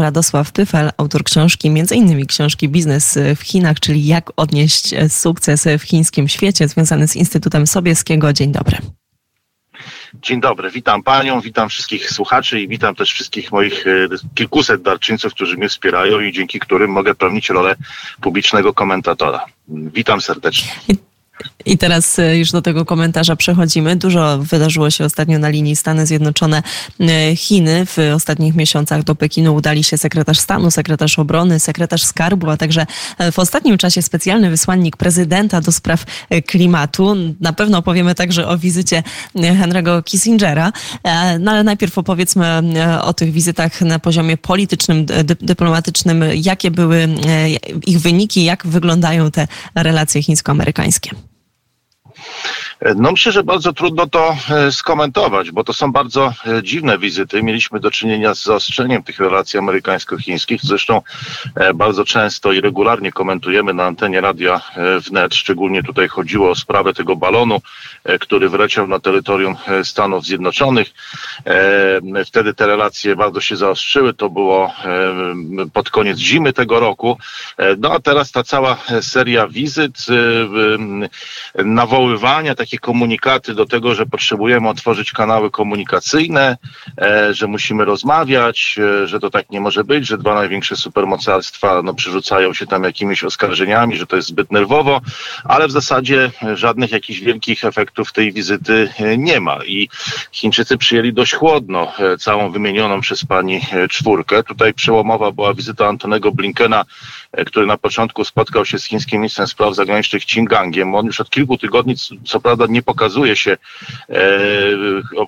Radosław Pyfel, autor książki, m.in. książki Biznes w Chinach, czyli jak odnieść sukces w chińskim świecie, związany z Instytutem Sobieskiego. Dzień dobry. Dzień dobry, witam panią, witam wszystkich słuchaczy i witam też wszystkich moich e, kilkuset darczyńców, którzy mnie wspierają i dzięki którym mogę pełnić rolę publicznego komentatora. Witam serdecznie. I teraz e, już do tego komentarza przechodzimy. Dużo wydarzyło się ostatnio na linii Stany Zjednoczone e, Chiny. W ostatnich miesiącach do Pekinu udali się sekretarz stanu, sekretarz obrony, sekretarz skarbu, a także e, w ostatnim czasie specjalny wysłannik prezydenta do spraw klimatu. Na pewno opowiemy także o wizycie Henry'ego Kissingera. No ale najpierw opowiedzmy o tych wizytach na poziomie politycznym, dyplomatycznym. Jakie były ich wyniki, jak wyglądają te relacje chińsko-amerykańskie? No myślę, że bardzo trudno to e, skomentować, bo to są bardzo e, dziwne wizyty. Mieliśmy do czynienia z zaostrzeniem tych relacji amerykańsko-chińskich. Zresztą e, bardzo często i regularnie komentujemy na antenie radia wnet. Szczególnie tutaj chodziło o sprawę tego balonu, który wleciał na terytorium Stanów Zjednoczonych. Wtedy te relacje bardzo się zaostrzyły. To było pod koniec zimy tego roku. No a teraz ta cała seria wizyt, nawoływania, takie komunikaty do tego, że potrzebujemy otworzyć kanały komunikacyjne, e, że musimy rozmawiać, e, że to tak nie może być, że dwa największe supermocarstwa no, przerzucają się tam jakimiś oskarżeniami, że to jest zbyt nerwowo, ale w zasadzie żadnych jakichś wielkich efektów tej wizyty e, nie ma. I Chińczycy przyjęli dość chłodno całą wymienioną przez pani czwórkę. Tutaj przełomowa była wizyta Antonego Blinkena, który na początku spotkał się z chińskim ministrem spraw zagranicznych Qingangiem. On już od kilku tygodni, co prawda, nie pokazuje się, e,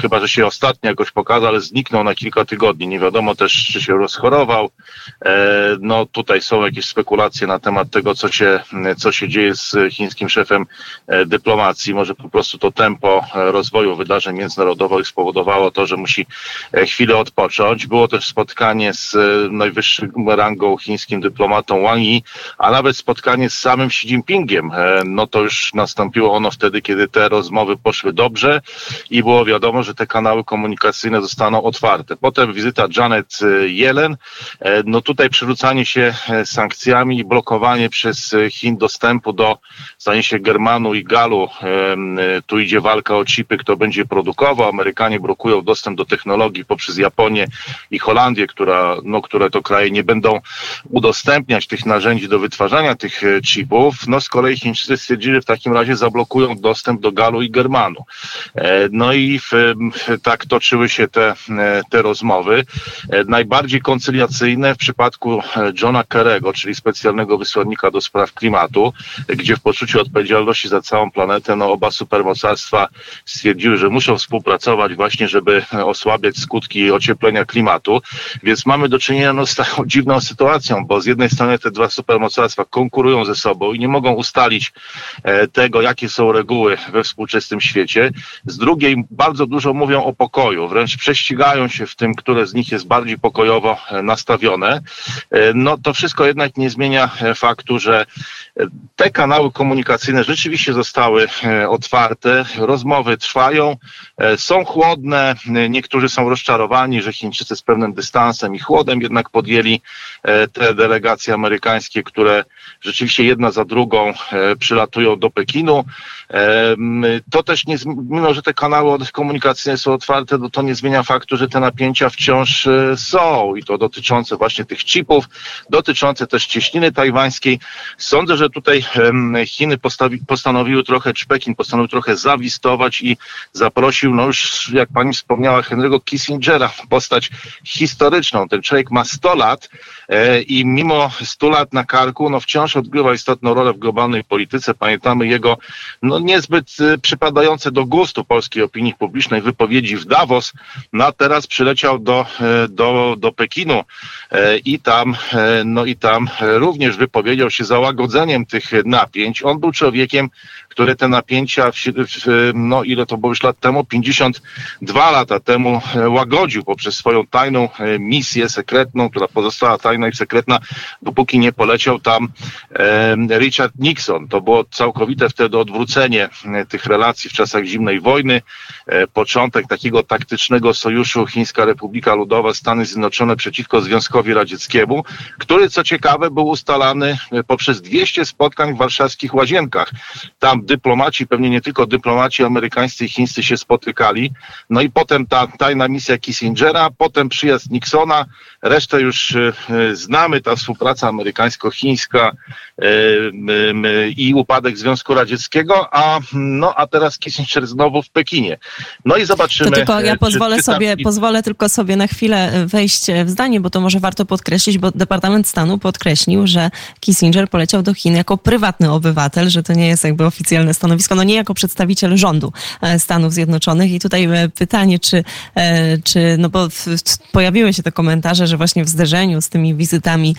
chyba że się ostatnio jakoś pokazał, ale zniknął na kilka tygodni. Nie wiadomo też, czy się rozchorował. E, no tutaj są jakieś spekulacje na temat tego, co się, co się dzieje z chińskim szefem e, dyplomacji. Może po prostu to tempo rozwoju wydarzeń międzynarodowych spowodowało to, że musi e, chwilę odpocząć. Było też spotkanie z e, najwyższym rangą chińskim dyplomatą Wang Yi, a nawet spotkanie z samym Xi Jinpingiem. E, no to już nastąpiło ono wtedy, kiedy te rozmowy poszły dobrze i było wiadomo, że te kanały komunikacyjne zostaną otwarte. Potem wizyta Janet e, Yellen, e, no tutaj przerzucanie się e, sankcjami i blokowanie przez Chin dostępu do, zdaje się, Germanu i Galu. Tu idzie walka o chipy, kto będzie produkował. Amerykanie blokują dostęp do technologii poprzez Japonię i Holandię, która, no, które to kraje nie będą udostępniać tych narzędzi do wytwarzania tych chipów. No z kolei Chińczycy stwierdzili, że w takim razie zablokują dostęp do Galu i Germanu. E, no i w, tak toczyły się te, e, te rozmowy. E, najbardziej koncyliacyjne w przypadku Johna Kerego, czyli specjalnego wysłannika do spraw klimatu, gdzie w poczuciu odpowiedzialności za całą planetę no, oba supermocarstwa stwierdziły, że muszą współpracować właśnie, żeby osłabiać skutki ocieplenia klimatu. Więc mamy do czynienia no, z taką dziwną sytuacją, bo z jednej strony te dwa supermocarstwa konkurują ze sobą i nie mogą ustalić tego, jakie są reguły we współczesnym świecie. Z drugiej bardzo dużo mówią o pokoju, wręcz prześcigają się w tym, które z nich jest bardziej pokojowo e, nastawione. E, no to wszystko jednak nie zmienia e, faktu, że te kanały komunikacyjne rzeczywiście zostały otwarte, rozmowy trwają, są chłodne, niektórzy są rozczarowani, że Chińczycy z pewnym dystansem i chłodem jednak podjęli te delegacje amerykańskie, które rzeczywiście jedna za drugą przylatują do Pekinu. To też nie, mimo że te kanały komunikacyjne są otwarte, to, to nie zmienia faktu, że te napięcia wciąż e, są i to dotyczące właśnie tych chipów, dotyczące też cieśniny tajwańskiej. Sądzę, że tutaj Chiny postawi, postanowiły trochę, czy Pekin postanowił trochę zawistować i zaprosił, no już jak pani wspomniała, Henry'ego Kissingera, postać historyczną. Ten człowiek ma 100 lat i mimo 100 lat na karku, no wciąż odgrywa istotną rolę w globalnej polityce. Pamiętamy jego no niezbyt e, przypadające do gustu polskiej opinii publicznej wypowiedzi w Davos, no a teraz przyleciał do, e, do, do Pekinu e, i tam, e, no i tam również wypowiedział się za łagodzeniem tych napięć. On był człowiekiem, który te napięcia, w, w, no ile to było już lat temu, 52 lata temu łagodził poprzez swoją tajną misję sekretną, która pozostała tajna i sekretna, dopóki Pekinie poleciał tam Richard Nixon. To było całkowite wtedy odwrócenie tych relacji w czasach zimnej wojny, początek takiego taktycznego sojuszu Chińska Republika Ludowa, Stany Zjednoczone przeciwko Związkowi Radzieckiemu, który co ciekawe był ustalany poprzez 200 spotkań w warszawskich łazienkach. Tam dyplomaci, pewnie nie tylko dyplomaci amerykańscy i chińscy się spotykali. No i potem ta tajna misja Kissingera, potem przyjazd Nixona, resztę już e, znamy, ta współpraca amerykańsko-chińska i upadek Związku Radzieckiego, a, no, a teraz Kissinger znowu w Pekinie. No i zobaczymy. To tylko ja e, pozwolę sobie, pozwolę tylko sobie na chwilę wejść w zdanie, bo to może warto podkreślić, bo Departament Stanu podkreślił, że Kissinger poleciał do Chin jako prywatny obywatel, że to nie jest jakby oficjalne stanowisko, no nie jako przedstawiciel rządu Stanów Zjednoczonych. I tutaj pytanie, czy, czy no bo pojawiły się te komentarze, że właśnie w zderzeniu z tymi wizytami,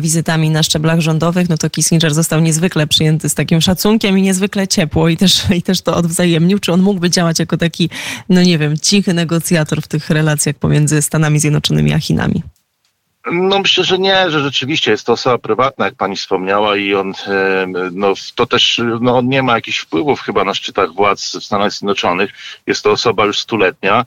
wizytami na szczeblach rządowych, no to Kissinger został niezwykle przyjęty z takim szacunkiem i niezwykle ciepło i też, i też to odwzajemnił. Czy on mógłby działać jako taki, no nie wiem, cichy negocjator w tych relacjach pomiędzy Stanami Zjednoczonymi a Chinami? No myślę, że nie, że rzeczywiście jest to osoba prywatna, jak pani wspomniała i on, no to też, no on nie ma jakichś wpływów chyba na szczytach władz w Stanach Zjednoczonych. Jest to osoba już stuletnia.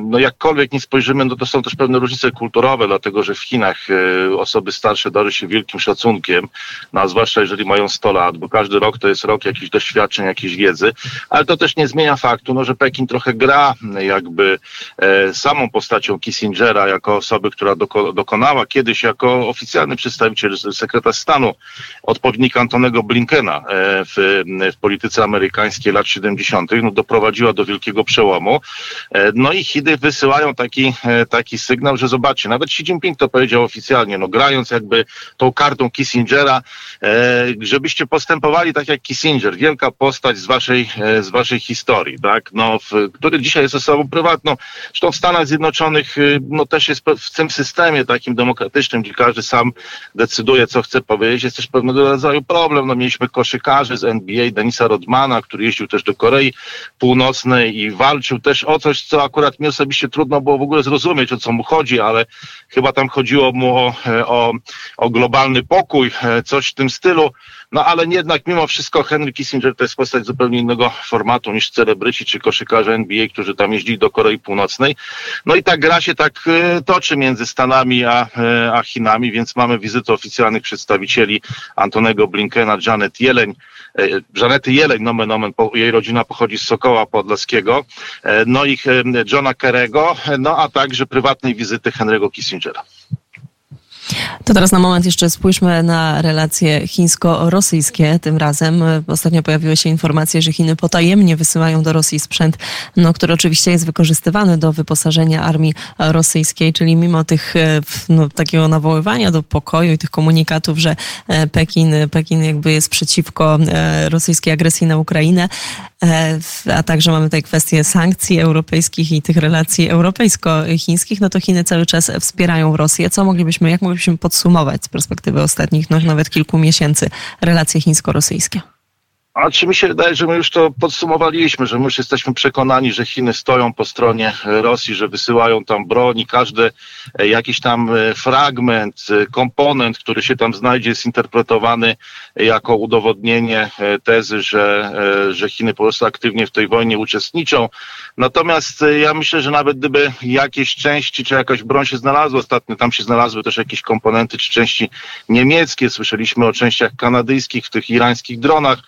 No jakkolwiek nie spojrzymy, no to są też pewne różnice kulturowe, dlatego że w Chinach e, osoby starsze darzy się wielkim szacunkiem, no a zwłaszcza jeżeli mają 100 lat, bo każdy rok to jest rok jakichś doświadczeń, jakiejś wiedzy, ale to też nie zmienia faktu, no że Pekin trochę gra jakby e, samą postacią Kissingera jako osoba, osoby, która doko, dokonała kiedyś jako oficjalny przedstawiciel sekretarz stanu odpowiednika Antonego Blinkena e, w, w polityce amerykańskiej lat 70., no, doprowadziła do wielkiego przełomu. E, no i Chiny wysyłają taki, e, taki sygnał, że zobaczcie, nawet Xi Jinping to powiedział oficjalnie, no grając jakby tą kartą Kissingera, żebyście postępowali tak jak Kissinger, wielka postać z waszej, z waszej historii, tak, no, w, który dzisiaj jest osobą prywatną. Zresztą w Stanach Zjednoczonych no, też jest w tym systemie takim demokratycznym, gdzie każdy sam decyduje, co chce powiedzieć, jest też pewnego rodzaju problem. No, mieliśmy koszykarzy z NBA, Denisa Rodmana, który jeździł też do Korei Północnej i walczył też o coś, co akurat mi osobiście trudno było w ogóle zrozumieć, o co mu chodzi, ale chyba tam chodziło mu o, o, o globalny pokój, coś w tym stylu. No ale jednak mimo wszystko Henry Kissinger to jest postać zupełnie innego formatu niż celebryci czy koszykarze NBA, którzy tam jeździli do Korei Północnej. No i ta gra się tak y, toczy między Stanami a, y, a Chinami, więc mamy wizytę oficjalnych przedstawicieli Antonego Blinkena, Janet Jeleń, Żanety Jeleń, nomen omen, jej rodzina pochodzi z Sokoła Podlaskiego, no i Johna Kerego, no a także prywatnej wizyty Henry'ego Kissingera. To teraz na moment jeszcze spójrzmy na relacje chińsko-rosyjskie. Tym razem ostatnio pojawiły się informacje, że Chiny potajemnie wysyłają do Rosji sprzęt, no, który oczywiście jest wykorzystywany do wyposażenia armii rosyjskiej, czyli mimo tych e, no, takiego nawoływania do pokoju i tych komunikatów, że e, Pekin, Pekin jakby jest przeciwko e, rosyjskiej agresji na Ukrainę, a także mamy tutaj kwestię sankcji europejskich i tych relacji europejsko-chińskich, no to Chiny cały czas wspierają Rosję. Co moglibyśmy, jak moglibyśmy podsumować z perspektywy ostatnich, no nawet kilku miesięcy relacje chińsko-rosyjskie? A czy mi się wydaje, że my już to podsumowaliśmy, że my już jesteśmy przekonani, że Chiny stoją po stronie Rosji, że wysyłają tam broń i każdy e, jakiś tam e, fragment, e, komponent, który się tam znajdzie, jest interpretowany jako udowodnienie tezy, że, że Chiny po prostu aktywnie w tej wojnie uczestniczą. Natomiast ja myślę, że nawet gdyby jakieś części, czy jakaś broń się znalazła, ostatnio tam się znalazły też jakieś komponenty, czy części niemieckie, słyszeliśmy o częściach kanadyjskich w tych irańskich dronach,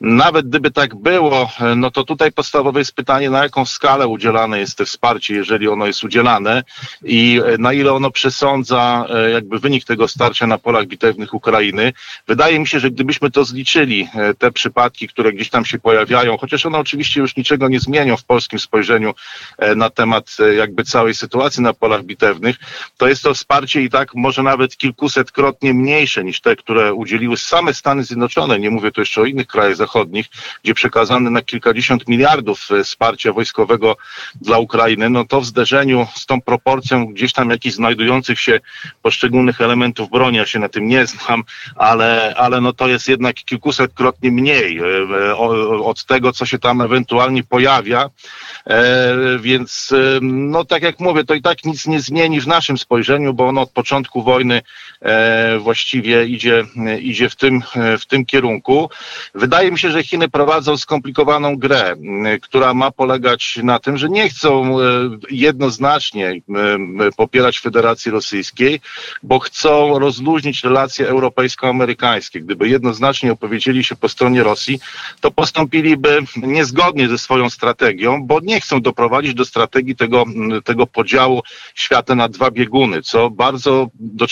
nawet gdyby tak było, no to tutaj podstawowe jest pytanie, na jaką skalę udzielane jest to wsparcie, jeżeli ono jest udzielane i na ile ono przesądza e, jakby wynik tego starcia na polach bitewnych Ukrainy. Wydaje mi się, że gdybyśmy to zliczyli, e, te przypadki, które gdzieś tam się pojawiają, chociaż one oczywiście już niczego nie zmienią w polskim spojrzeniu e, na temat jakby całej sytuacji na polach bitewnych, to jest to wsparcie i tak może nawet kilkusetkrotnie mniejsze niż te, które udzieliły same Stany Zjednoczone. Nie mówię tu jeszcze o innych krajach zachodnich, gdzie przekazane na kilkadziesiąt miliardów wsparcia wojskowego dla Ukrainy, no to w zderzeniu z tą proporcją gdzieś tam jakichś znajdujących się poszczególnych elementów broni, ja się na tym nie znam, ale, ale no to jest jednak kilkusetkrotnie mniej od tego, co się tam ewentualnie pojawia. Więc no tak jak mówię, to i tak nic nie zmieni w naszym spojrzeniu, bo ono od początku wojny e, właściwie idzie, idzie w, tym, w tym kierunku. Wydaje mi się, że Chiny prowadzą skomplikowaną grę, która ma polegać na tym, że nie chcą e, jednoznacznie popierać Federacji Rosyjskiej, bo chcą rozluźnić relacje europejsko-amerykańskie. Gdyby jednoznacznie opowiedzieli się po stronie Rosji, to postąpiliby niezgodnie ze swoją strategią, bo nie chcą doprowadzić do strategii tego, tego podziału świata na dwa bieguny, co bardzo,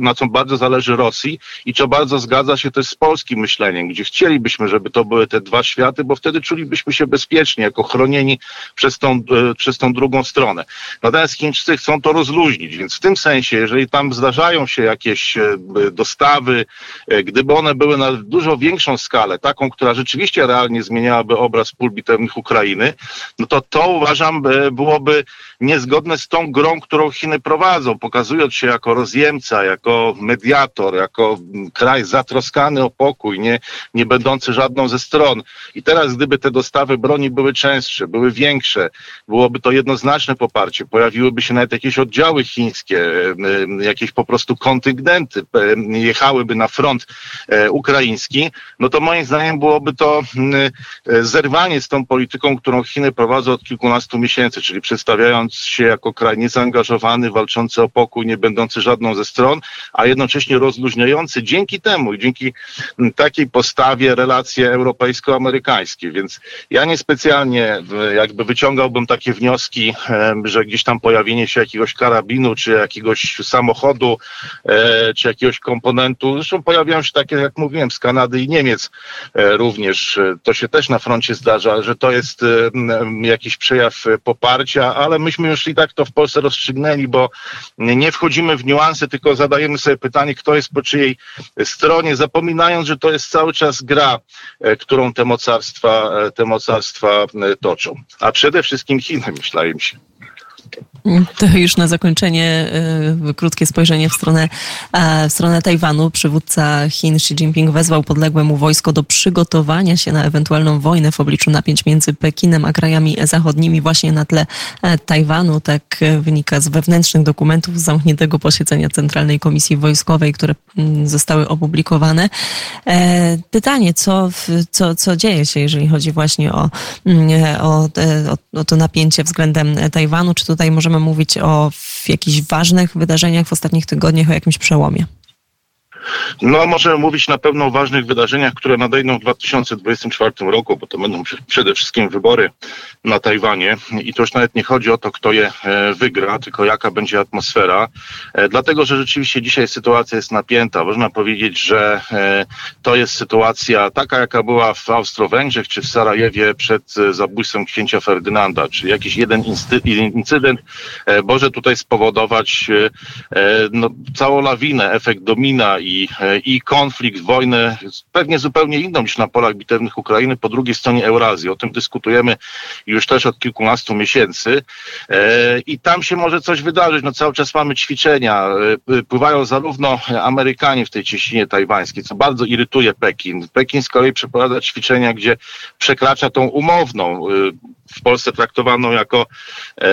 na co bardzo zależy Rosji i co bardzo zgadza się też z polskim myśleniem, gdzie chcielibyśmy, żeby to były te dwa światy, bo wtedy czulibyśmy się bezpiecznie, jako chronieni przez tą, e, przez tą drugą stronę. Natomiast Chińczycy chcą to rozluźnić, więc w tym sensie, jeżeli tam zdarzają się jakieś e, dostawy, e, gdyby one były na dużo większą skalę, taką, która rzeczywiście realnie zmieniałaby obraz pól bitewnych Ukrainy, no to to uważam byłoby niezgodne z tą grą, którą Chiny prowadzą, pokazując się jako rozjemca, jako mediator, jako kraj zatroskany o pokój, nie, nie będący żadną ze stron. I teraz, gdyby te dostawy broni były częstsze, były większe, byłoby to jednoznaczne poparcie, pojawiłyby się nawet jakieś oddziały chińskie, jakieś po prostu kontyngenty, jechałyby na front e, ukraiński, no to moim zdaniem byłoby to e, zerwanie z tą polityką, którą Chiny prowadzą od kilkunastu miesięcy, czyli przedstawiając się jako kraj niezaangażowany, walczący o pokój, nie będący żadną ze stron, a jednocześnie rozluźniający dzięki temu dzięki takiej postawie relacje europejsko-amerykańskie. Więc ja niespecjalnie jakby wyciągałbym takie wnioski, że gdzieś tam pojawienie się jakiegoś karabinu, czy jakiegoś samochodu, e, czy jakiegoś komponentu, zresztą pojawiają się takie, jak mówiłem, z Kanady i Niemiec e, również. To się też na froncie zdarza, że to jest jakiś przejaw poparcia, ale myśmy już i tak to w Polsce rozstrzygnęli, bo nie wchodzimy w niuanse, tylko zadajemy sobie pytanie, kto jest po czyjej stronie, zapominając, że to jest cały czas gra, e, którą te mocarstwa, e, te mocarstwa e, toczą. A przede wszystkim Chiny, myślałem się. To już na zakończenie y, krótkie spojrzenie w stronę, w stronę Tajwanu. Przywódca Chin Xi Jinping wezwał podległe mu wojsko do przygotowania się na ewentualną wojnę w obliczu napięć między Pekinem a krajami zachodnimi właśnie na tle e, Tajwanu. Tak e, wynika z wewnętrznych dokumentów z zamkniętego posiedzenia Centralnej Komisji Wojskowej, które mm, zostały opublikowane. E, pytanie, co, co, co dzieje się, jeżeli chodzi właśnie o, mm, o, o, to napięcie względem Tajwanu? Czy tutaj możemy mówić o jakichś ważnych wydarzeniach w ostatnich tygodniach, o jakimś przełomie? No, możemy mówić na pewno o ważnych wydarzeniach, które nadejdą w 2024 roku, bo to będą przede wszystkim wybory na Tajwanie. I to już nawet nie chodzi o to, kto je e, wygra, tylko jaka będzie atmosfera, e, dlatego, że rzeczywiście dzisiaj sytuacja jest napięta. Można powiedzieć, że e, to jest sytuacja taka, jaka była w Austro-Węgrzech czy w Sarajewie przed zabójstwem księcia Ferdynanda, czyli jakiś jeden incydent może tutaj spowodować no, całą lawinę, efekt domina i i, konflikt, wojnę, pewnie zupełnie inną niż na polach bitewnych Ukrainy po drugiej stronie Eurazji. O tym dyskutujemy już też od kilkunastu miesięcy e, i tam się może coś wydarzyć. No cały czas mamy ćwiczenia. E, pływają zarówno Amerykanie w tej cieśninie tajwańskiej, co bardzo irytuje Pekin. Pekin z kolei przeprowadza ćwiczenia, gdzie przekracza tą umowną, e, w Polsce traktowaną jako e,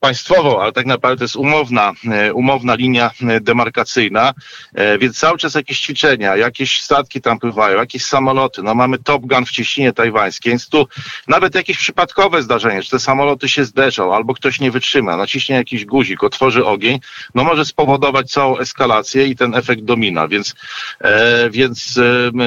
państwową, ale tak naprawdę to jest umowna, e, umowna linia demarkacyjna, e, więc cały czas jakieś ćwiczenia, jakieś statki tam pływają, jakieś samoloty, no mamy Top Gun w cieśninie tajwańskiej, więc tu nawet jakieś przypadkowe zdarzenie, że te samoloty się zderzą, albo ktoś nie wytrzyma, naciśnie jakiś guzik, otworzy ogień, no może spowodować całą eskalację i ten efekt domina, więc, e, więc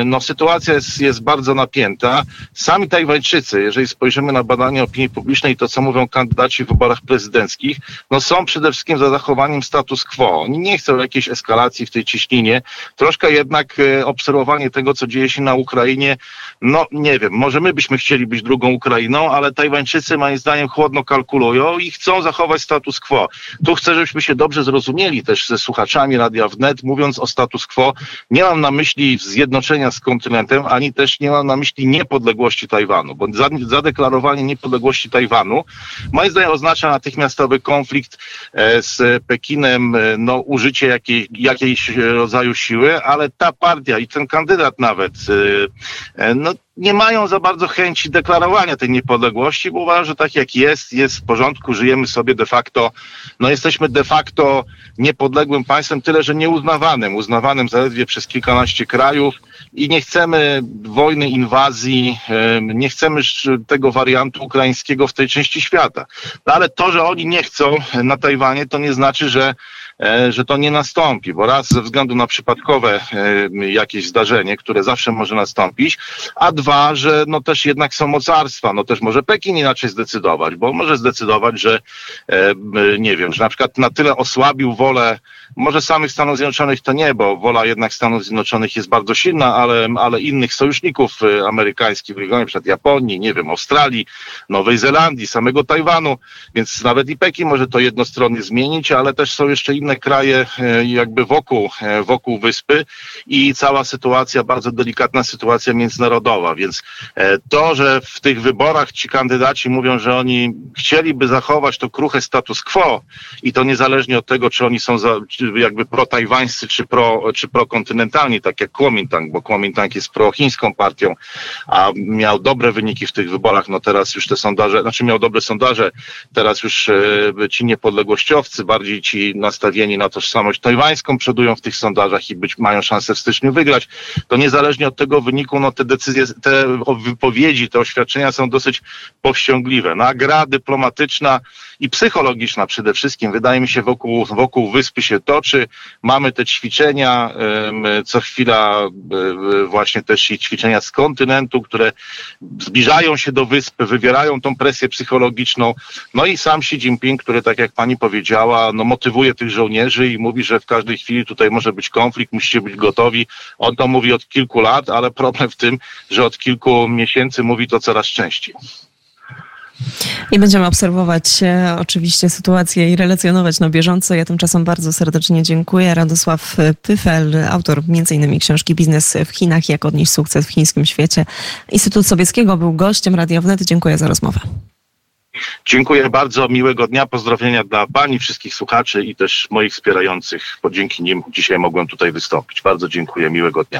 no sytuacja jest, jest bardzo napięta. Sami Tajwańczycy, jeżeli spojrzymy na badania zachowanie opinii publicznej, to co mówią kandydaci w wyborach prezydenckich, no są przede wszystkim za zachowaniem status quo. Oni nie chcą jakiejś eskalacji w tej ciśnienie. Troszkę jednak e, obserwowanie tego, co dzieje się na Ukrainie, no nie wiem, może my byśmy chcieli być drugą Ukrainą, ale Tajwańczycy moim zdaniem chłodno kalkulują i chcą zachować status quo. Tu chcę, żebyśmy się dobrze zrozumieli też ze słuchaczami Radia Wnet, mówiąc o status quo, nie mam na myśli zjednoczenia z kontynentem, ani też nie mam na myśli niepodległości Tajwanu, bo zadeklarowanie niepodległości Tajwanu. Moim zdaniem oznacza natychmiastowy konflikt e, z Pekinem, e, no użycie jakiej, jakiejś rodzaju siły, ale ta partia i ten kandydat nawet, e, no nie mają za bardzo chęci deklarowania tej niepodległości, bo uważam, że tak jak jest, jest w porządku, żyjemy sobie de facto, no jesteśmy de facto niepodległym państwem, tyle że nieuznawanym, uznawanym zaledwie przez kilkanaście krajów i nie chcemy wojny, inwazji, nie chcemy tego wariantu ukraińskiego w tej części świata. No ale to, że oni nie chcą na Tajwanie, to nie znaczy, że E, że to nie nastąpi, bo raz ze względu na przypadkowe jakieś zdarzenie, które zawsze może nastąpić, a dwa, że no też jednak są mocarstwa, no też może Pekin inaczej zdecydować, bo może zdecydować, że nie wiem, że na przykład na tyle osłabił wolę, może samych Stanów Zjednoczonych to nie, bo wola jednak Stanów Zjednoczonych jest bardzo silna, ale, ale innych sojuszników amerykańskich, na przykład Japonii, nie wiem, Australii, Nowej Zelandii, samego Tajwanu, więc nawet i Pekin może to jednostronnie zmienić, ale też są jeszcze inne kraje e, jakby wokół, e, wokół wyspy i cała sytuacja, bardzo delikatna sytuacja międzynarodowa, więc e, to, że w tych wyborach ci kandydaci mówią, że oni chcieliby zachować to kruche status quo i to niezależnie od tego, czy oni są za, jakby pro-tajwańscy, czy, pro, czy prokontynentalni, tak jak Kuomintang, bo Kuomintang jest prochińską partią, a miał dobre wyniki w tych wyborach, no teraz już te sondaże, znaczy miał dobre sondaże, teraz już ci niepodległościowcy, bardziej ci nastawieni nastawieni na tożsamość tajwańską, przodują w tych sondażach i być mają szansę w styczniu wygrać, to niezależnie od tego wyniku, no te decyzje, te wypowiedzi, te oświadczenia są dosyć powściągliwe. No, a gra dyplomatyczna i psychologiczna przede wszystkim, wydaje mi się, wokół, wokół wyspy się toczy. Mamy te ćwiczenia, co chwila właśnie też i ćwiczenia z kontynentu, które zbliżają się do wyspy, wywierają tą presję psychologiczną. No i sam Xi Jinping, który tak jak pani powiedziała, no motywuje tych żołnierzy i mówi, że w każdej chwili tutaj może być konflikt, musicie być gotowi. On to mówi od kilku lat, ale problem w tym, że od kilku miesięcy mówi to coraz częściej. I będziemy obserwować e, oczywiście sytuację i relacjonować na bieżąco. Ja tymczasem bardzo serdecznie dziękuję. Radosław Pyfel, autor m.in. książki Biznes w Chinach, jak odnieść sukces w chińskim świecie. Instytut Sobieskiego był gościem Radia Wnet. Dziękuję za rozmowę. Dziękuję bardzo, miłego dnia, pozdrowienia dla Pani, wszystkich słuchaczy i też moich wspierających, bo dzięki nim dzisiaj mogłem tutaj wystąpić. Bardzo dziękuję, miłego dnia.